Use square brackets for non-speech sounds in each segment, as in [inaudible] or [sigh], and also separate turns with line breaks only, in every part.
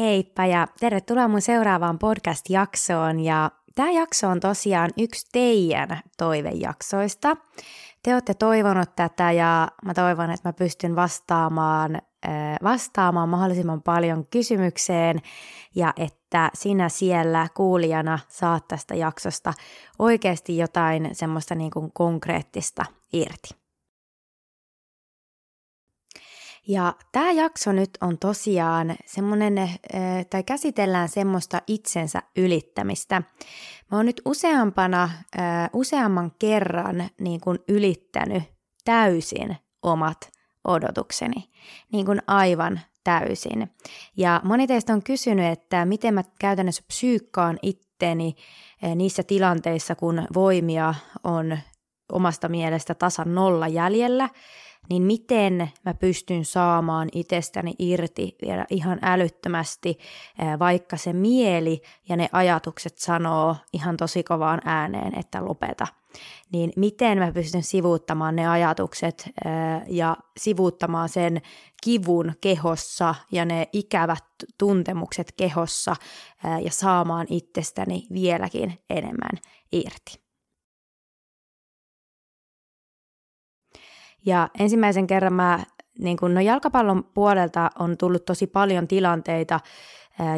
Heippa ja tervetuloa mun seuraavaan podcast-jaksoon ja tämä jakso on tosiaan yksi teidän toivejaksoista. Te olette toivonut tätä ja mä toivon, että mä pystyn vastaamaan, vastaamaan mahdollisimman paljon kysymykseen ja että sinä siellä kuulijana saat tästä jaksosta oikeasti jotain semmoista niin kuin konkreettista irti. Ja tämä jakso nyt on tosiaan semmoinen, eh, tai käsitellään semmoista itsensä ylittämistä. Mä oon nyt useampana, eh, useamman kerran niin kuin ylittänyt täysin omat odotukseni, niin kuin aivan täysin. Ja moni teistä on kysynyt, että miten mä käytännössä psyykkaan itteni eh, niissä tilanteissa, kun voimia on omasta mielestä tasan nolla jäljellä, niin miten mä pystyn saamaan itsestäni irti vielä ihan älyttömästi, vaikka se mieli ja ne ajatukset sanoo ihan tosi kovaan ääneen, että lopeta. Niin miten mä pystyn sivuuttamaan ne ajatukset ja sivuuttamaan sen kivun kehossa ja ne ikävät tuntemukset kehossa ja saamaan itsestäni vieläkin enemmän irti. Ja ensimmäisen kerran mä, niin kun, no jalkapallon puolelta on tullut tosi paljon tilanteita,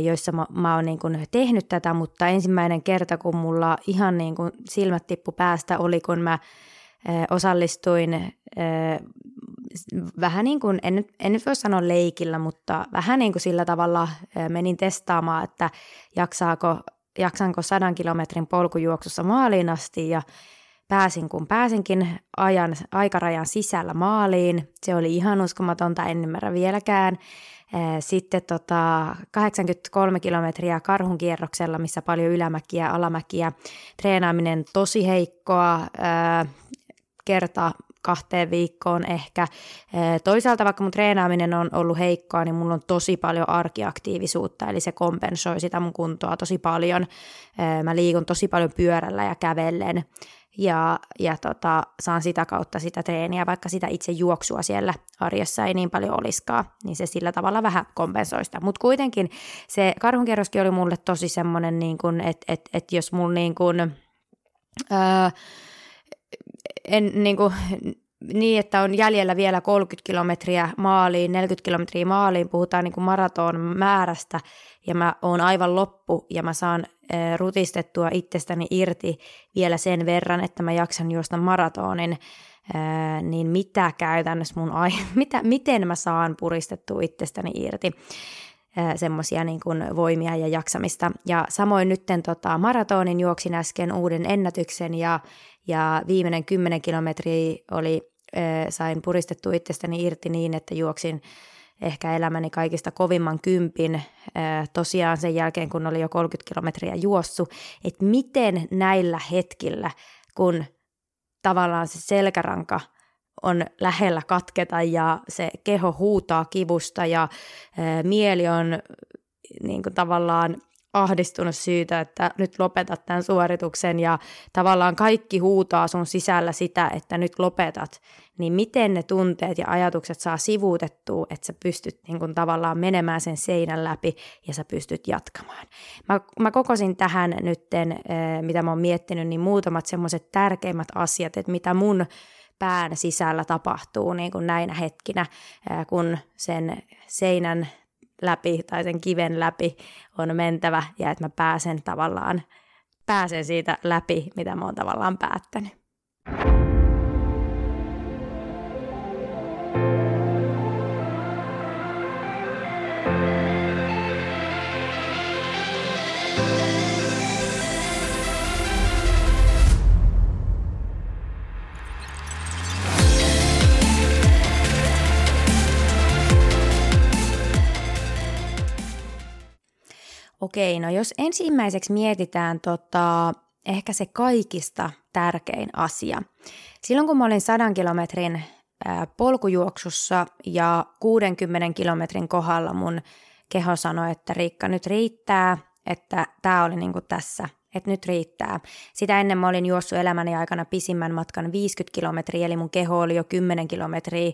joissa mä, mä oon niin kun tehnyt tätä, mutta ensimmäinen kerta, kun mulla ihan niin kun silmät tippu päästä, oli kun mä osallistuin vähän niin kuin, en, en nyt voi sanoa leikillä, mutta vähän niin kuin sillä tavalla menin testaamaan, että jaksaako, jaksanko sadan kilometrin polkujuoksussa maaliin asti ja pääsin kun pääsinkin ajan, aikarajan sisällä maaliin. Se oli ihan uskomatonta, en ymmärrä vieläkään. Sitten tota, 83 kilometriä karhun kierroksella, missä paljon ylämäkiä, alamäkiä. Treenaaminen tosi heikkoa, kerta kahteen viikkoon ehkä. Toisaalta vaikka mun treenaaminen on ollut heikkoa, niin mulla on tosi paljon arkiaktiivisuutta, eli se kompensoi sitä mun kuntoa tosi paljon. Mä liikun tosi paljon pyörällä ja kävellen ja, ja tota, saan sitä kautta sitä treeniä, vaikka sitä itse juoksua siellä arjessa ei niin paljon olisikaan, niin se sillä tavalla vähän kompensoi sitä. Mutta kuitenkin se karhunkierroskin oli mulle tosi semmoinen, niin että et, et jos mun niin kuin, öö, en, niin kuin, niin, että on jäljellä vielä 30 kilometriä maaliin, 40 kilometriä maaliin, puhutaan niin kuin maraton määrästä, ja mä oon aivan loppu, ja mä saan rutistettua itsestäni irti vielä sen verran, että mä jaksan juosta maratonin, niin mitä käytännössä mun ai- [laughs] mitä, miten mä saan puristettua itsestäni irti? Semmoisia niin kuin voimia ja jaksamista. Ja samoin nytten tota, maratonin juoksin äsken uuden ennätyksen ja, ja viimeinen 10 kilometriä oli, sain puristettua itsestäni irti niin, että juoksin ehkä elämäni kaikista kovimman kympin tosiaan sen jälkeen, kun oli jo 30 kilometriä juossu, että miten näillä hetkillä, kun tavallaan se selkäranka on lähellä katketa ja se keho huutaa kivusta ja mieli on niin kuin tavallaan ahdistunut siitä, että nyt lopetat tämän suorituksen ja tavallaan kaikki huutaa sun sisällä sitä, että nyt lopetat, niin miten ne tunteet ja ajatukset saa sivuutettua, että sä pystyt niin kun tavallaan menemään sen seinän läpi ja sä pystyt jatkamaan. Mä, mä kokosin tähän nytten, mitä mä oon miettinyt, niin muutamat semmoiset tärkeimmät asiat, että mitä mun pään sisällä tapahtuu niin kuin näinä hetkinä, kun sen seinän läpi tai sen kiven läpi on mentävä ja että mä pääsen tavallaan, pääsen siitä läpi, mitä mä oon tavallaan päättänyt. Okei, no jos ensimmäiseksi mietitään tota, ehkä se kaikista tärkein asia. Silloin kun mä olin 100 kilometrin polkujuoksussa ja 60 kilometrin kohdalla mun keho sanoi, että Riikka nyt riittää, että tämä oli niinku tässä, että nyt riittää. Sitä ennen mä olin juossut elämäni aikana pisimmän matkan 50 kilometriä, eli mun keho oli jo 10 kilometriä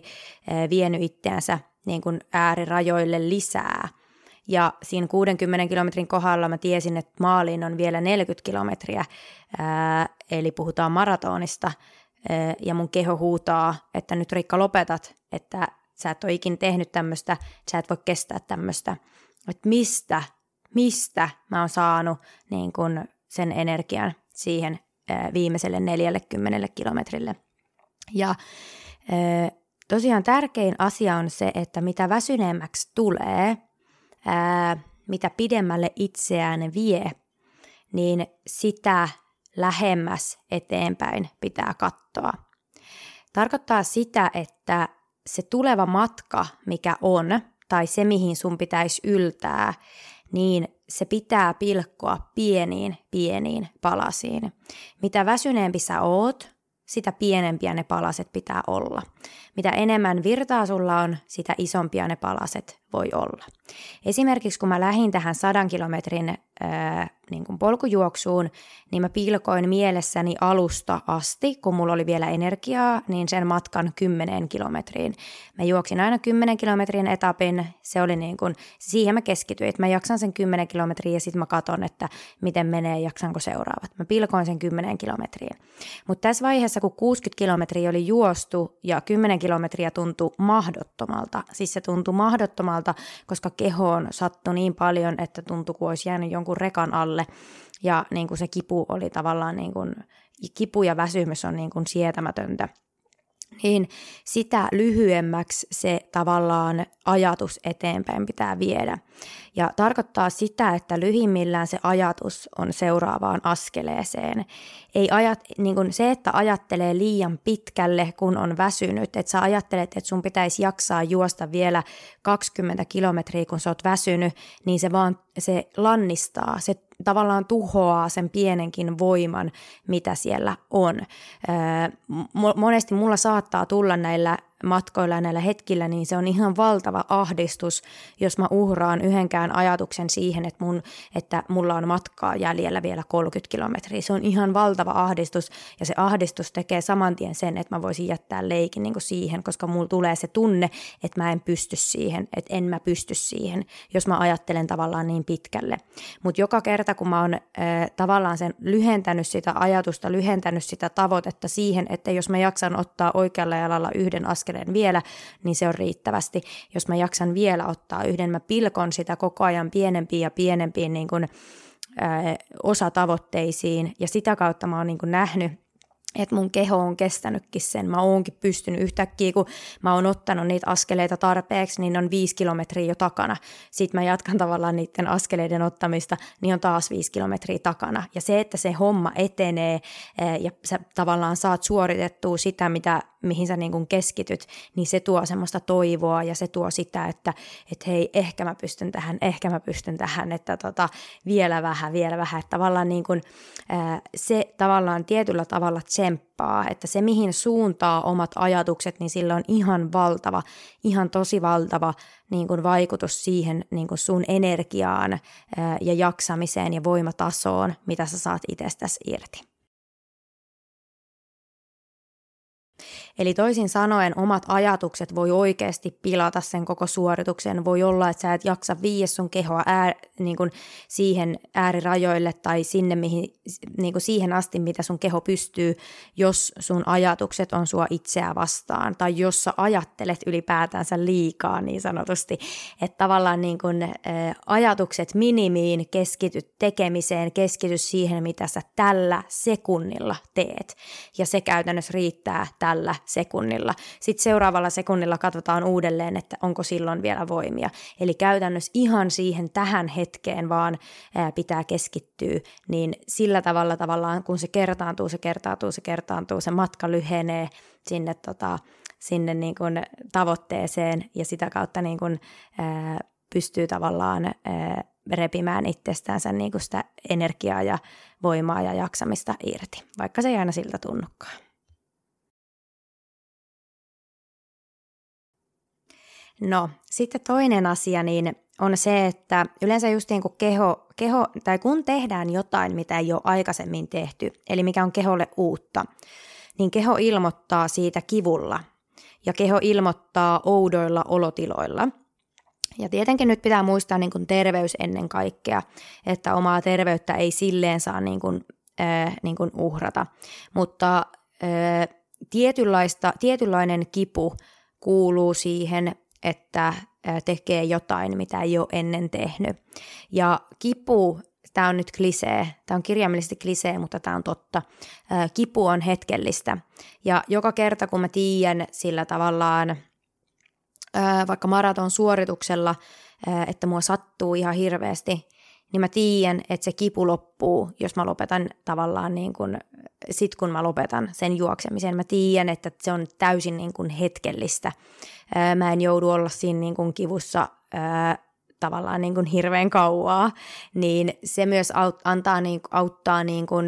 vienyt itseänsä niin kuin äärirajoille lisää – Ja siinä 60 kilometrin kohdalla mä tiesin, että maaliin on vielä 40 kilometriä, ää, eli puhutaan maratonista. Ää, ja mun keho huutaa, että nyt Riikka lopetat, että sä et ole ikin tehnyt tämmöistä, sä et voi kestää tämmöistä. Että mistä, mistä mä oon saanut niin kun sen energian siihen ää, viimeiselle 40 kilometrille. Ja ää, tosiaan tärkein asia on se, että mitä väsyneemmäksi tulee, ää, mitä pidemmälle itseään vie, niin sitä lähemmäs eteenpäin pitää katsoa. Tarkoittaa sitä, että se tuleva matka, mikä on, tai se mihin sun pitäisi yltää, niin se pitää pilkkoa pieniin, pieniin palasiin. Mitä väsyneempi sä oot, sitä pienempiä ne palaset pitää olla. Mitä enemmän virtaa sulla on, sitä isompia ne palaset voi olla. Esimerkiksi kun mä lähdin tähän sadan kilometrin ää, niin kuin polkujuoksuun, niin mä pilkoin mielessäni alusta asti, kun mulla oli vielä energiaa, niin sen matkan 10 kilometriin. Mä juoksin aina 10 kilometrin etapin, se oli niin kuin, siihen mä keskityin, että mä jaksan sen 10 kilometriä ja sitten mä katon, että miten menee, jaksanko seuraavat. Mä pilkoin sen 10 kilometriin. Mutta tässä vaiheessa, kun 60 kilometriä oli juostu ja 10 kilometriä tuntui mahdottomalta, siis se tuntui mahdottomalta, koska kehoon sattui niin paljon, että tuntui kuin olisi jäänyt jonkun rekan alle. Ja niin kuin se kipu oli tavallaan niin kuin, kipu ja väsymys on niin kuin sietämätöntä niin sitä lyhyemmäksi se tavallaan ajatus eteenpäin pitää viedä. Ja tarkoittaa sitä, että lyhimmillään se ajatus on seuraavaan askeleeseen. Ei ajat, niin kuin se, että ajattelee liian pitkälle, kun on väsynyt, että sä ajattelet, että sun pitäisi jaksaa juosta vielä 20 kilometriä, kun sä oot väsynyt, niin se vaan se lannistaa, se tavallaan tuhoaa sen pienenkin voiman, mitä siellä on. Monesti mulla saattaa tulla näillä matkoilla ja näillä hetkillä, niin se on ihan valtava ahdistus, jos mä uhraan yhdenkään ajatuksen siihen, että, mun, että mulla on matkaa jäljellä vielä 30 kilometriä. Se on ihan valtava ahdistus ja se ahdistus tekee saman tien sen, että mä voisin jättää leikin niin siihen, koska mulla tulee se tunne, että mä en pysty siihen, että en mä pysty siihen, jos mä ajattelen tavallaan niin pitkälle. Mutta joka kerta, kun mä oon äh, tavallaan sen lyhentänyt sitä ajatusta, lyhentänyt sitä tavoitetta siihen, että jos mä jaksan ottaa oikealla jalalla yhden askeleen, askeleen vielä, niin se on riittävästi. Jos mä jaksan vielä ottaa yhden, mä pilkon sitä koko ajan pienempiin ja pienempiin niin kuin, ää, osatavoitteisiin ja sitä kautta mä oon niin kuin nähnyt, että mun keho on kestänytkin sen. Mä oonkin pystynyt yhtäkkiä, kun mä oon ottanut niitä askeleita tarpeeksi, niin on viisi kilometriä jo takana. Sitten mä jatkan tavallaan niiden askeleiden ottamista, niin on taas viisi kilometriä takana. Ja se, että se homma etenee ja sä tavallaan saat suoritettua sitä, mitä mihin sä niin kuin keskityt, niin se tuo semmoista toivoa ja se tuo sitä, että et hei, ehkä mä pystyn tähän, ehkä mä pystyn tähän, että tota, vielä vähän, vielä vähän. Että tavallaan niin kuin, ää, se tavallaan tietyllä tavalla tsemppaa, että se mihin suuntaa omat ajatukset, niin sillä on ihan valtava, ihan tosi valtava niin kuin vaikutus siihen niin kuin sun energiaan ää, ja jaksamiseen ja voimatasoon, mitä sä saat itsestäsi irti. Eli toisin sanoen omat ajatukset voi oikeasti pilata sen koko suorituksen. Voi olla, että sä et jaksa viiä sun kehoa ää, niin kuin siihen äärirajoille tai sinne mihin, niin kuin siihen asti, mitä sun keho pystyy, jos sun ajatukset on sua itseä vastaan tai jos sä ajattelet ylipäätänsä liikaa niin sanotusti. Että tavallaan niin kuin, ä, ajatukset minimiin, keskity tekemiseen, keskity siihen, mitä sä tällä sekunnilla teet. Ja se käytännössä riittää tällä sekunnilla. Sitten seuraavalla sekunnilla katsotaan uudelleen, että onko silloin vielä voimia. Eli käytännössä ihan siihen tähän hetkeen vaan pitää keskittyä, niin sillä tavalla tavallaan, kun se kertaantuu, se kertaantuu, se kertaantuu, se matka lyhenee sinne, tota, sinne niin kuin tavoitteeseen ja sitä kautta niin kuin, ää, pystyy tavallaan ää, repimään itsestäänsä niin sitä energiaa ja voimaa ja jaksamista irti, vaikka se ei aina siltä tunnukaan. No, sitten toinen asia niin on se, että yleensä just niin kuin keho, keho, tai kun tehdään jotain, mitä ei ole aikaisemmin tehty, eli mikä on keholle uutta, niin keho ilmoittaa siitä kivulla ja keho ilmoittaa oudoilla olotiloilla. Ja tietenkin nyt pitää muistaa niin kuin terveys ennen kaikkea, että omaa terveyttä ei silleen saa niin kuin, äh, niin kuin uhrata. Mutta äh, tietynlaista, tietynlainen kipu kuuluu siihen, että tekee jotain, mitä ei ole ennen tehnyt. Ja kipu, tämä on nyt klisee, tämä on kirjaimellisesti klisee, mutta tämä on totta. Kipu on hetkellistä. Ja joka kerta, kun mä tiedän sillä tavallaan, vaikka maraton suorituksella, että mua sattuu ihan hirveästi, niin mä tiedän, että se kipu loppuu, jos mä lopetan tavallaan niin kuin, sit kun mä lopetan sen juoksemisen. Mä tiedän, että se on täysin niin kuin hetkellistä. Mä en joudu olla siinä niin kuin kivussa tavallaan niin kuin hirveän kauaa, niin se myös antaa, niin, auttaa niin kuin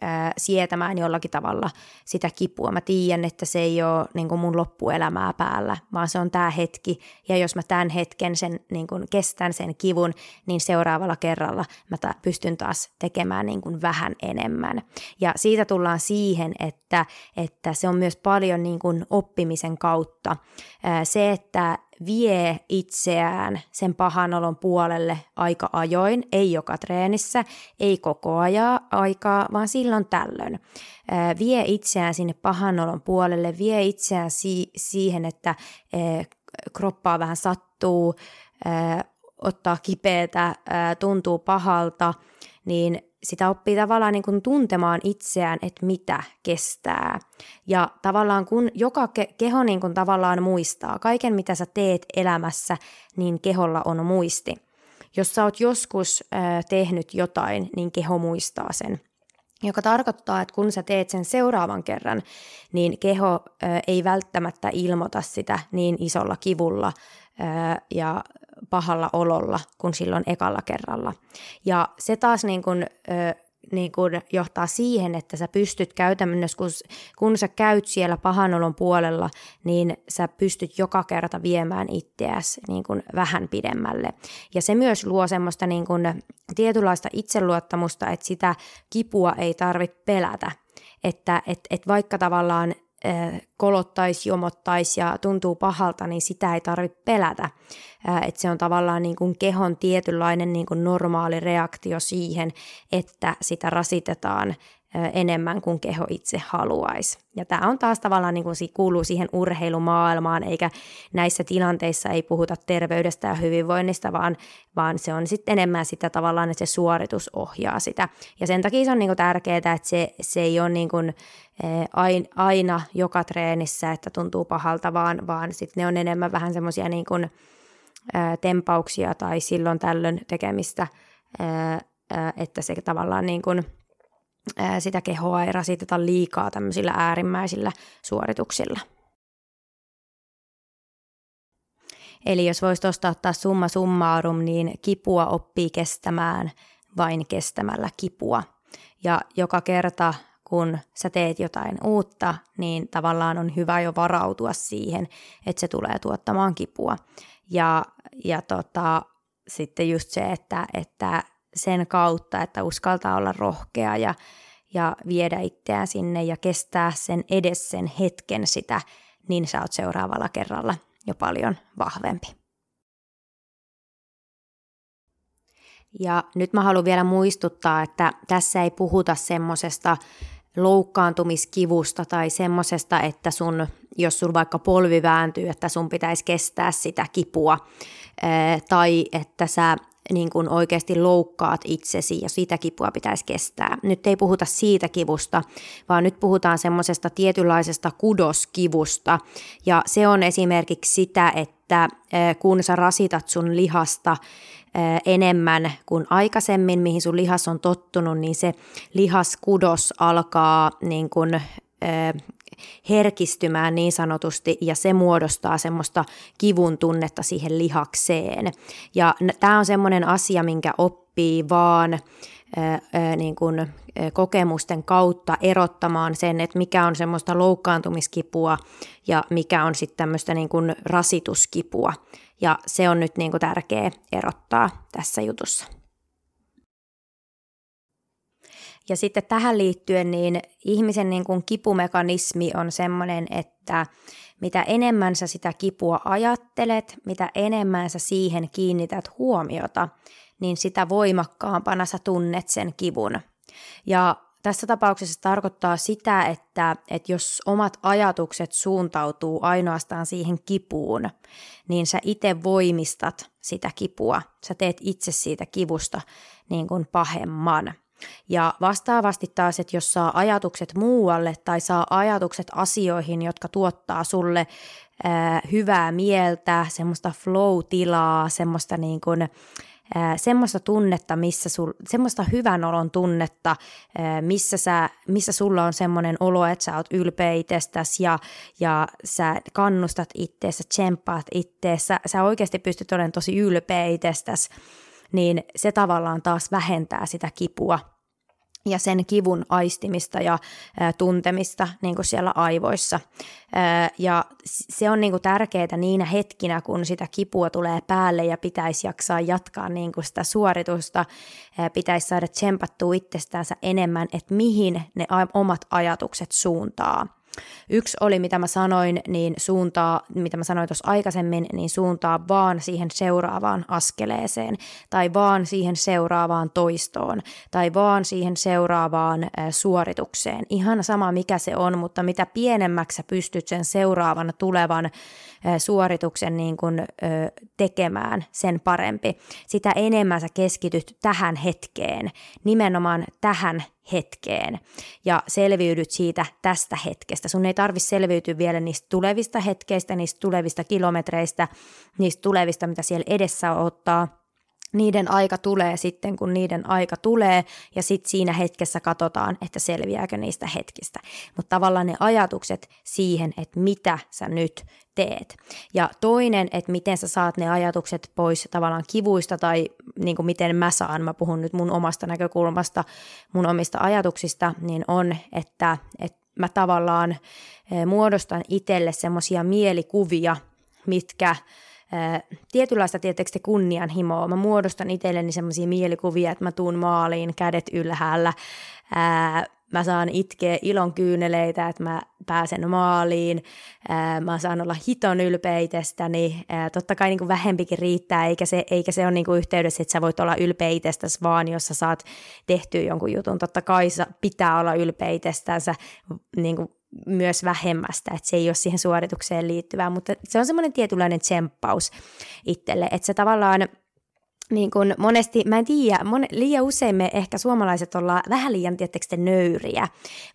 ää, sietämään jollakin tavalla sitä kipua. Mä tiedän, että se ei ole niin kuin mun loppuelämää päällä, vaan se on tämä hetki. Ja jos mä tämän hetken sen, niin kuin kestän sen kivun, niin seuraavalla kerralla mä ta- pystyn taas tekemään niin kuin vähän enemmän. Ja siitä tullaan siihen, että, että se on myös paljon niin kuin oppimisen kautta. Ää, se, että vie itseään sen pahan olon puolelle aika ajoin, ei joka treenissä, ei koko ajan aikaa, vaan silloin tällöin. Vie itseään sinne pahan olon puolelle, vie itseään si- siihen, että kroppaa vähän sattuu, ottaa kipeätä, tuntuu pahalta, niin sitä oppii tavallaan niin kuin tuntemaan itseään, että mitä kestää. Ja tavallaan kun joka ke- keho niin kuin tavallaan muistaa, kaiken mitä sä teet elämässä, niin keholla on muisti. Jos sä oot joskus äh, tehnyt jotain, niin keho muistaa sen. Joka tarkoittaa, että kun sä teet sen seuraavan kerran, niin keho ei välttämättä ilmoita sitä niin isolla kivulla ja pahalla ololla kuin silloin ekalla kerralla. Ja se taas niin kuin, niin kuin johtaa siihen, että sä pystyt käytännössä, kun, kun sä käyt siellä pahanolon puolella, niin sä pystyt joka kerta viemään itseäsi niin kuin vähän pidemmälle. Ja se myös luo semmoista niin kuin tietynlaista itseluottamusta, että sitä kipua ei tarvitse pelätä. Että et, et vaikka tavallaan kolottaisi, jomottaisi ja tuntuu pahalta, niin sitä ei tarvitse pelätä. Että se on tavallaan niin kuin kehon tietynlainen niin kuin normaali reaktio siihen, että sitä rasitetaan enemmän kuin keho itse haluaisi. Ja tämä on taas tavallaan niin kuin kuuluu siihen urheilumaailmaan, eikä näissä tilanteissa ei puhuta terveydestä ja hyvinvoinnista, vaan, vaan se on sitten enemmän sitä tavallaan, että se suoritus ohjaa sitä. Ja sen takia se on niin kuin tärkeää, että se, se ei ole niin kuin aina joka treenissä, että tuntuu pahalta, vaan, vaan sitten ne on enemmän vähän semmoisia niin kuin, tempauksia tai silloin tällöin tekemistä, että se tavallaan niin kuin – sitä kehoa ei rasiteta liikaa tämmöisillä äärimmäisillä suorituksilla. Eli jos voisi tuosta ottaa summa summarum, niin kipua oppii kestämään vain kestämällä kipua. Ja joka kerta, kun sä teet jotain uutta, niin tavallaan on hyvä jo varautua siihen, että se tulee tuottamaan kipua. Ja, ja tota, sitten just se, että, että sen kautta, että uskaltaa olla rohkea ja, ja viedä itseään sinne ja kestää sen edes sen hetken sitä, niin sä oot seuraavalla kerralla jo paljon vahvempi. Ja nyt mä haluan vielä muistuttaa, että tässä ei puhuta semmosesta loukkaantumiskivusta tai semmosesta, että sun, jos sun vaikka polvi vääntyy, että sun pitäisi kestää sitä kipua, tai että sä niin kuin oikeasti loukkaat itsesi ja sitä kipua pitäisi kestää. Nyt ei puhuta siitä kivusta, vaan nyt puhutaan semmoisesta tietynlaisesta kudoskivusta ja se on esimerkiksi sitä, että kun sä rasitat sun lihasta enemmän kuin aikaisemmin, mihin sun lihas on tottunut, niin se lihaskudos alkaa niin kuin herkistymään niin sanotusti ja se muodostaa semmoista kivun tunnetta siihen lihakseen. Ja tämä on semmoinen asia, minkä oppii vaan niin kuin, kokemusten kautta erottamaan sen, että mikä on semmoista loukkaantumiskipua ja mikä on sitten tämmöistä niin kuin rasituskipua. Ja se on nyt niin kuin tärkeä erottaa tässä jutussa. Ja sitten tähän liittyen niin ihmisen niin kuin kipumekanismi on semmoinen, että mitä enemmän sä sitä kipua ajattelet, mitä enemmän sä siihen kiinnität huomiota, niin sitä voimakkaampana sä tunnet sen kivun. Ja tässä tapauksessa tarkoittaa sitä, että, että jos omat ajatukset suuntautuu ainoastaan siihen kipuun, niin sä itse voimistat sitä kipua. Sä teet itse siitä kivusta niin kuin pahemman. Ja vastaavasti taas, että jos saa ajatukset muualle tai saa ajatukset asioihin, jotka tuottaa sulle ää, hyvää mieltä, semmoista flow-tilaa, semmoista niin kuin, semmoista tunnetta, missä sul, semmoista hyvän olon tunnetta, missä, sä, missä sulla on semmoinen olo, että sä oot ylpeä itsestäsi ja, ja sä kannustat itteessä, tsemppaat itteessä, sä oikeasti pystyt olemaan tosi ylpeä itsestäsi, niin se tavallaan taas vähentää sitä kipua ja sen kivun aistimista ja tuntemista niin kuin siellä aivoissa. Ja se on niin kuin tärkeää niinä hetkinä, kun sitä kipua tulee päälle ja pitäisi jaksaa jatkaa niin kuin sitä suoritusta, pitäisi saada tsempattua itsestäänsä enemmän, että mihin ne omat ajatukset suuntaa. Yksi oli, mitä mä sanoin, niin suuntaa, mitä mä sanoin tuossa aikaisemmin, niin suuntaa vaan siihen seuraavaan askeleeseen, tai vaan siihen seuraavaan toistoon, tai vaan siihen seuraavaan suoritukseen. Ihan sama, mikä se on, mutta mitä pienemmäksi sä pystyt sen seuraavan tulevan suorituksen niin kuin, tekemään, sen parempi. Sitä enemmän sä keskityt tähän hetkeen, nimenomaan tähän hetkeen ja selviydyt siitä tästä hetkestä. Sun ei tarvi selviytyä vielä niistä tulevista hetkeistä, niistä tulevista kilometreistä, niistä tulevista, mitä siellä edessä ottaa, niiden aika tulee sitten, kun niiden aika tulee, ja sitten siinä hetkessä katsotaan, että selviääkö niistä hetkistä. Mutta tavallaan ne ajatukset siihen, että mitä sä nyt teet. Ja toinen, että miten sä saat ne ajatukset pois tavallaan kivuista, tai niin kuin miten mä saan, mä puhun nyt mun omasta näkökulmasta, mun omista ajatuksista, niin on, että, että mä tavallaan eh, muodostan itselle semmoisia mielikuvia, mitkä tietynlaista tietysti kunnianhimoa. Mä muodostan itselleni semmoisia mielikuvia, että mä tuun maaliin kädet ylhäällä, ää, mä saan itkeä ilon kyyneleitä, että mä pääsen maaliin, ää, mä saan olla hiton ylpeä itsestäni, ää, totta kai niin kuin vähempikin riittää, eikä se, eikä se ole niin kuin yhteydessä, että sä voit olla ylpeä itsestäsi vaan, jos sä saat tehtyä jonkun jutun, totta kai pitää olla ylpeä itsestänsä niin kuin myös vähemmästä, että se ei ole siihen suoritukseen liittyvää, mutta se on semmoinen tietynlainen tsemppaus itselle, että se tavallaan niin kuin monesti, mä en tiedä, mon, liian usein me ehkä suomalaiset ollaan vähän liian tietysti nöyriä.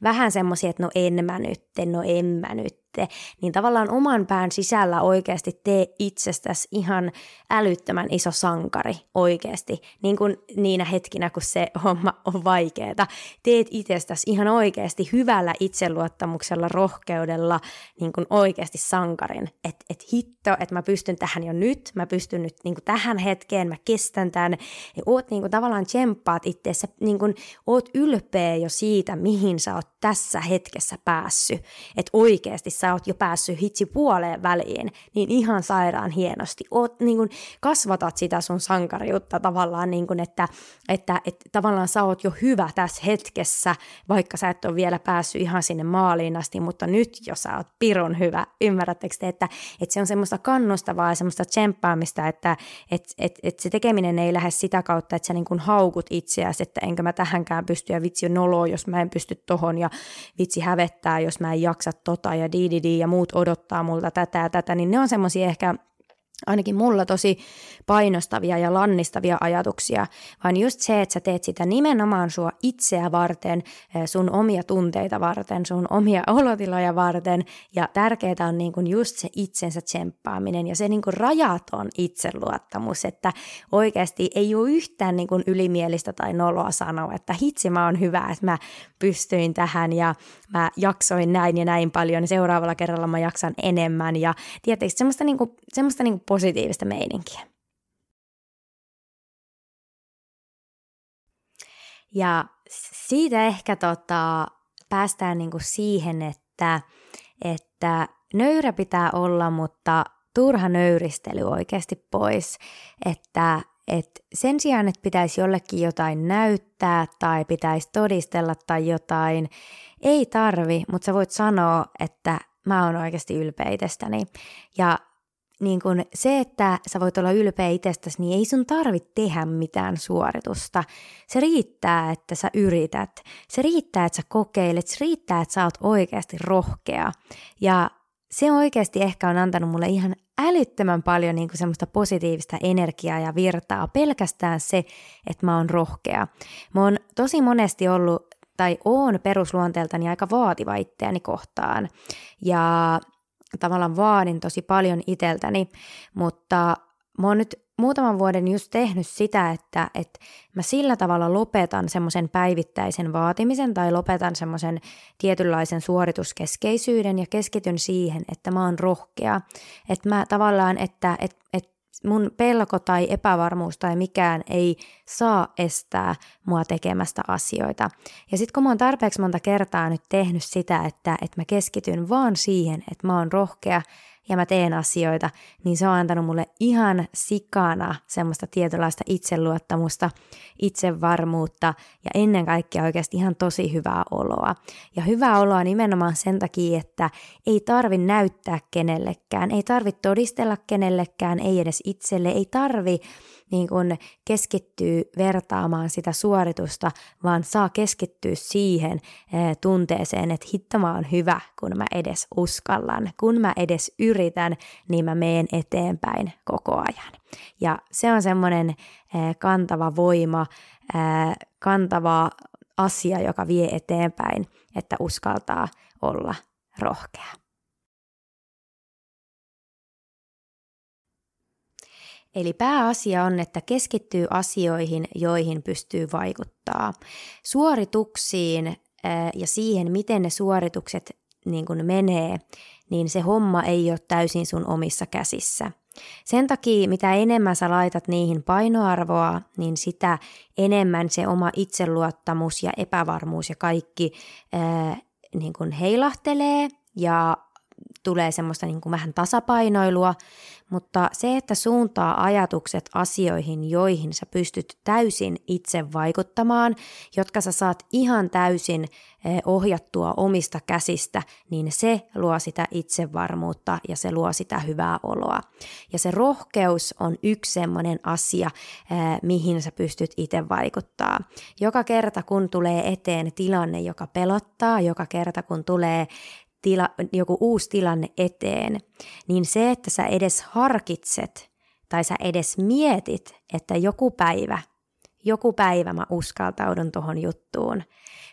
Vähän semmoisia, että no en mä nyt, no en mä nyt, sitten, niin tavallaan oman pään sisällä oikeasti tee itsestäsi ihan älyttömän iso sankari oikeasti, niin kuin niinä hetkinä, kun se homma on vaikeaa. Teet itsestäsi ihan oikeasti hyvällä itseluottamuksella, rohkeudella niin kuin oikeasti sankarin, että et hitto, että mä pystyn tähän jo nyt, mä pystyn nyt niin kuin tähän hetkeen, mä kestän tämän, ja oot niin kuin tavallaan tsemppaat itseessä, niin kuin oot ylpeä jo siitä, mihin sä oot tässä hetkessä päässyt, että oikeasti sä oot jo päässyt hitsi puoleen väliin, niin ihan sairaan hienosti. Oot, niin kuin, kasvatat sitä sun sankariutta tavallaan, niin kuin, että, että, että tavallaan sä oot jo hyvä tässä hetkessä, vaikka sä et ole vielä päässyt ihan sinne maaliin asti, mutta nyt jo sä oot pirun hyvä. Ymmärrättekö te, että, että se on semmoista kannustavaa ja semmoista tsemppaamista, että että että että se tekeminen ei lähde sitä kautta, että sä niin kuin haukut itseäsi, että enkö mä tähänkään pysty ja vitsi on noloa, jos mä en pysty tohon ja vitsi hävettää, jos mä en jaksa tota ja di, di ja muut odottaa multa tätä ja tätä, niin ne on semmoisia ehkä ainakin mulla tosi painostavia ja lannistavia ajatuksia, vaan just se, että sä teet sitä nimenomaan sua itseä varten, eh, sun omia tunteita varten, sun omia [laughs] olotiloja varten, ja tärkeää on niin kuin just se itsensä tsemppaaminen ja se niin kuin rajaton itseluottamus, että oikeasti ei ole yhtään niin kuin ylimielistä tai noloa sanoa, että hitsi mä oon hyvä, että mä pystyin tähän ja mä jaksoin näin ja näin paljon, niin seuraavalla kerralla mä jaksan enemmän, ja tietysti semmoista, niin kuin, semmoista niin kuin positiivista meininkiä. Ja siitä ehkä tota, päästään niinku siihen, että, että nöyrä pitää olla, mutta turha nöyristely oikeasti pois. Että että sen sijaan, että pitäisi jollekin jotain näyttää tai pitäisi todistella tai jotain, ei tarvi, mutta sä voit sanoa, että mä oon oikeasti ylpeä itsestäni. Ja niin kun se, että sä voit olla ylpeä itsestäsi, niin ei sun tarvitse tehdä mitään suoritusta. Se riittää, että sä yrität. Se riittää, että sä kokeilet. Se riittää, että sä oot oikeasti rohkea. Ja se oikeasti ehkä on antanut mulle ihan älyttömän paljon niin kuin semmoista positiivista energiaa ja virtaa pelkästään se, että mä oon rohkea. Mä oon tosi monesti ollut tai oon perusluonteeltani aika vaativa itseäni kohtaan ja tavallaan vaadin tosi paljon iteltäni, mutta mä oon nyt muutaman vuoden just tehnyt sitä, että, että mä sillä tavalla lopetan semmoisen päivittäisen vaatimisen tai lopetan semmoisen tietynlaisen suorituskeskeisyyden ja keskityn siihen, että mä oon rohkea. Että mä tavallaan, että, että, että mun pelko tai epävarmuus tai mikään ei saa estää mua tekemästä asioita. Ja sitten kun mä oon tarpeeksi monta kertaa nyt tehnyt sitä, että, että mä keskityn vaan siihen, että mä oon rohkea ja mä teen asioita, niin se on antanut mulle ihan sikana semmoista tietynlaista itseluottamusta, itsevarmuutta ja ennen kaikkea oikeasti ihan tosi hyvää oloa. Ja hyvää oloa nimenomaan sen takia, että ei tarvi näyttää kenellekään, ei tarvi todistella kenellekään, ei edes itselle, ei tarvi niin kuin keskittyy vertaamaan sitä suoritusta, vaan saa keskittyä siihen e, tunteeseen, että hitto mä oon hyvä, kun mä edes uskallan. Kun mä edes yritän, niin mä meen eteenpäin koko ajan. Ja se on semmoinen e, kantava voima, e, kantava asia, joka vie eteenpäin, että uskaltaa olla rohkea. Eli pääasia on, että keskittyy asioihin, joihin pystyy vaikuttaa. Suorituksiin ja siihen, miten ne suoritukset niin kuin menee, niin se homma ei ole täysin sun omissa käsissä. Sen takia, mitä enemmän sä laitat niihin painoarvoa, niin sitä enemmän se oma itseluottamus ja epävarmuus ja kaikki ää, niin kuin heilahtelee ja tulee semmoista niin kuin vähän tasapainoilua, mutta se, että suuntaa ajatukset asioihin, joihin sä pystyt täysin itse vaikuttamaan, jotka sä saat ihan täysin eh, ohjattua omista käsistä, niin se luo sitä itsevarmuutta ja se luo sitä hyvää oloa. Ja se rohkeus on yksi semmoinen asia, eh, mihin sä pystyt itse vaikuttaa. Joka kerta kun tulee eteen tilanne, joka pelottaa, joka kerta kun tulee tila, joku uusi tilanne eteen, niin se, että sä edes harkitset tai sä edes mietit, että joku päivä, joku päivä mä uskaltaudun tuohon juttuun,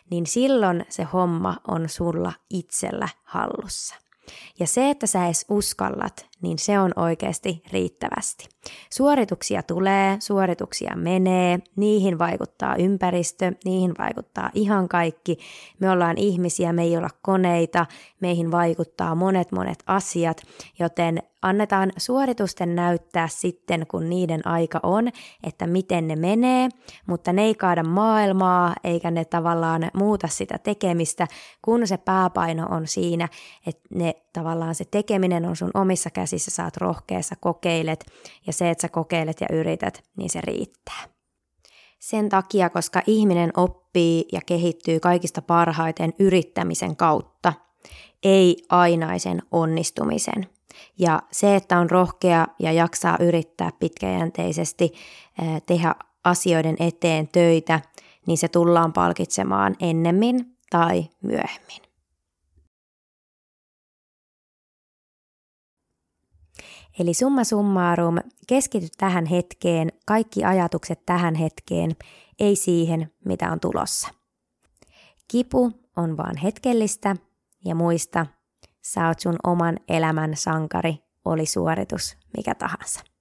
niin silloin se homma on sulla itsellä hallussa. Ja se, että sä edes uskallat, niin se on oikeasti riittävästi. Suorituksia tulee, suorituksia menee, niihin vaikuttaa ympäristö, niihin vaikuttaa ihan kaikki. Me ollaan ihmisiä, me ei olla koneita, meihin vaikuttaa monet monet asiat, joten annetaan suoritusten näyttää sitten, kun niiden aika on, että miten ne menee, mutta ne ei kaada maailmaa, eikä ne tavallaan muuta sitä tekemistä, kun se pääpaino on siinä, että ne tavallaan se tekeminen on sun omissa käsissä, sä oot rohkeassa, kokeilet, ja se, että sä kokeilet ja yrität, niin se riittää. Sen takia, koska ihminen oppii ja kehittyy kaikista parhaiten yrittämisen kautta, ei ainaisen onnistumisen. Ja se, että on rohkea ja jaksaa yrittää pitkäjänteisesti tehdä asioiden eteen töitä, niin se tullaan palkitsemaan ennemmin tai myöhemmin. Eli summa summarum, keskity tähän hetkeen, kaikki ajatukset tähän hetkeen, ei siihen, mitä on tulossa. Kipu on vaan hetkellistä ja muista, sä oot sun oman elämän sankari, oli suoritus mikä tahansa.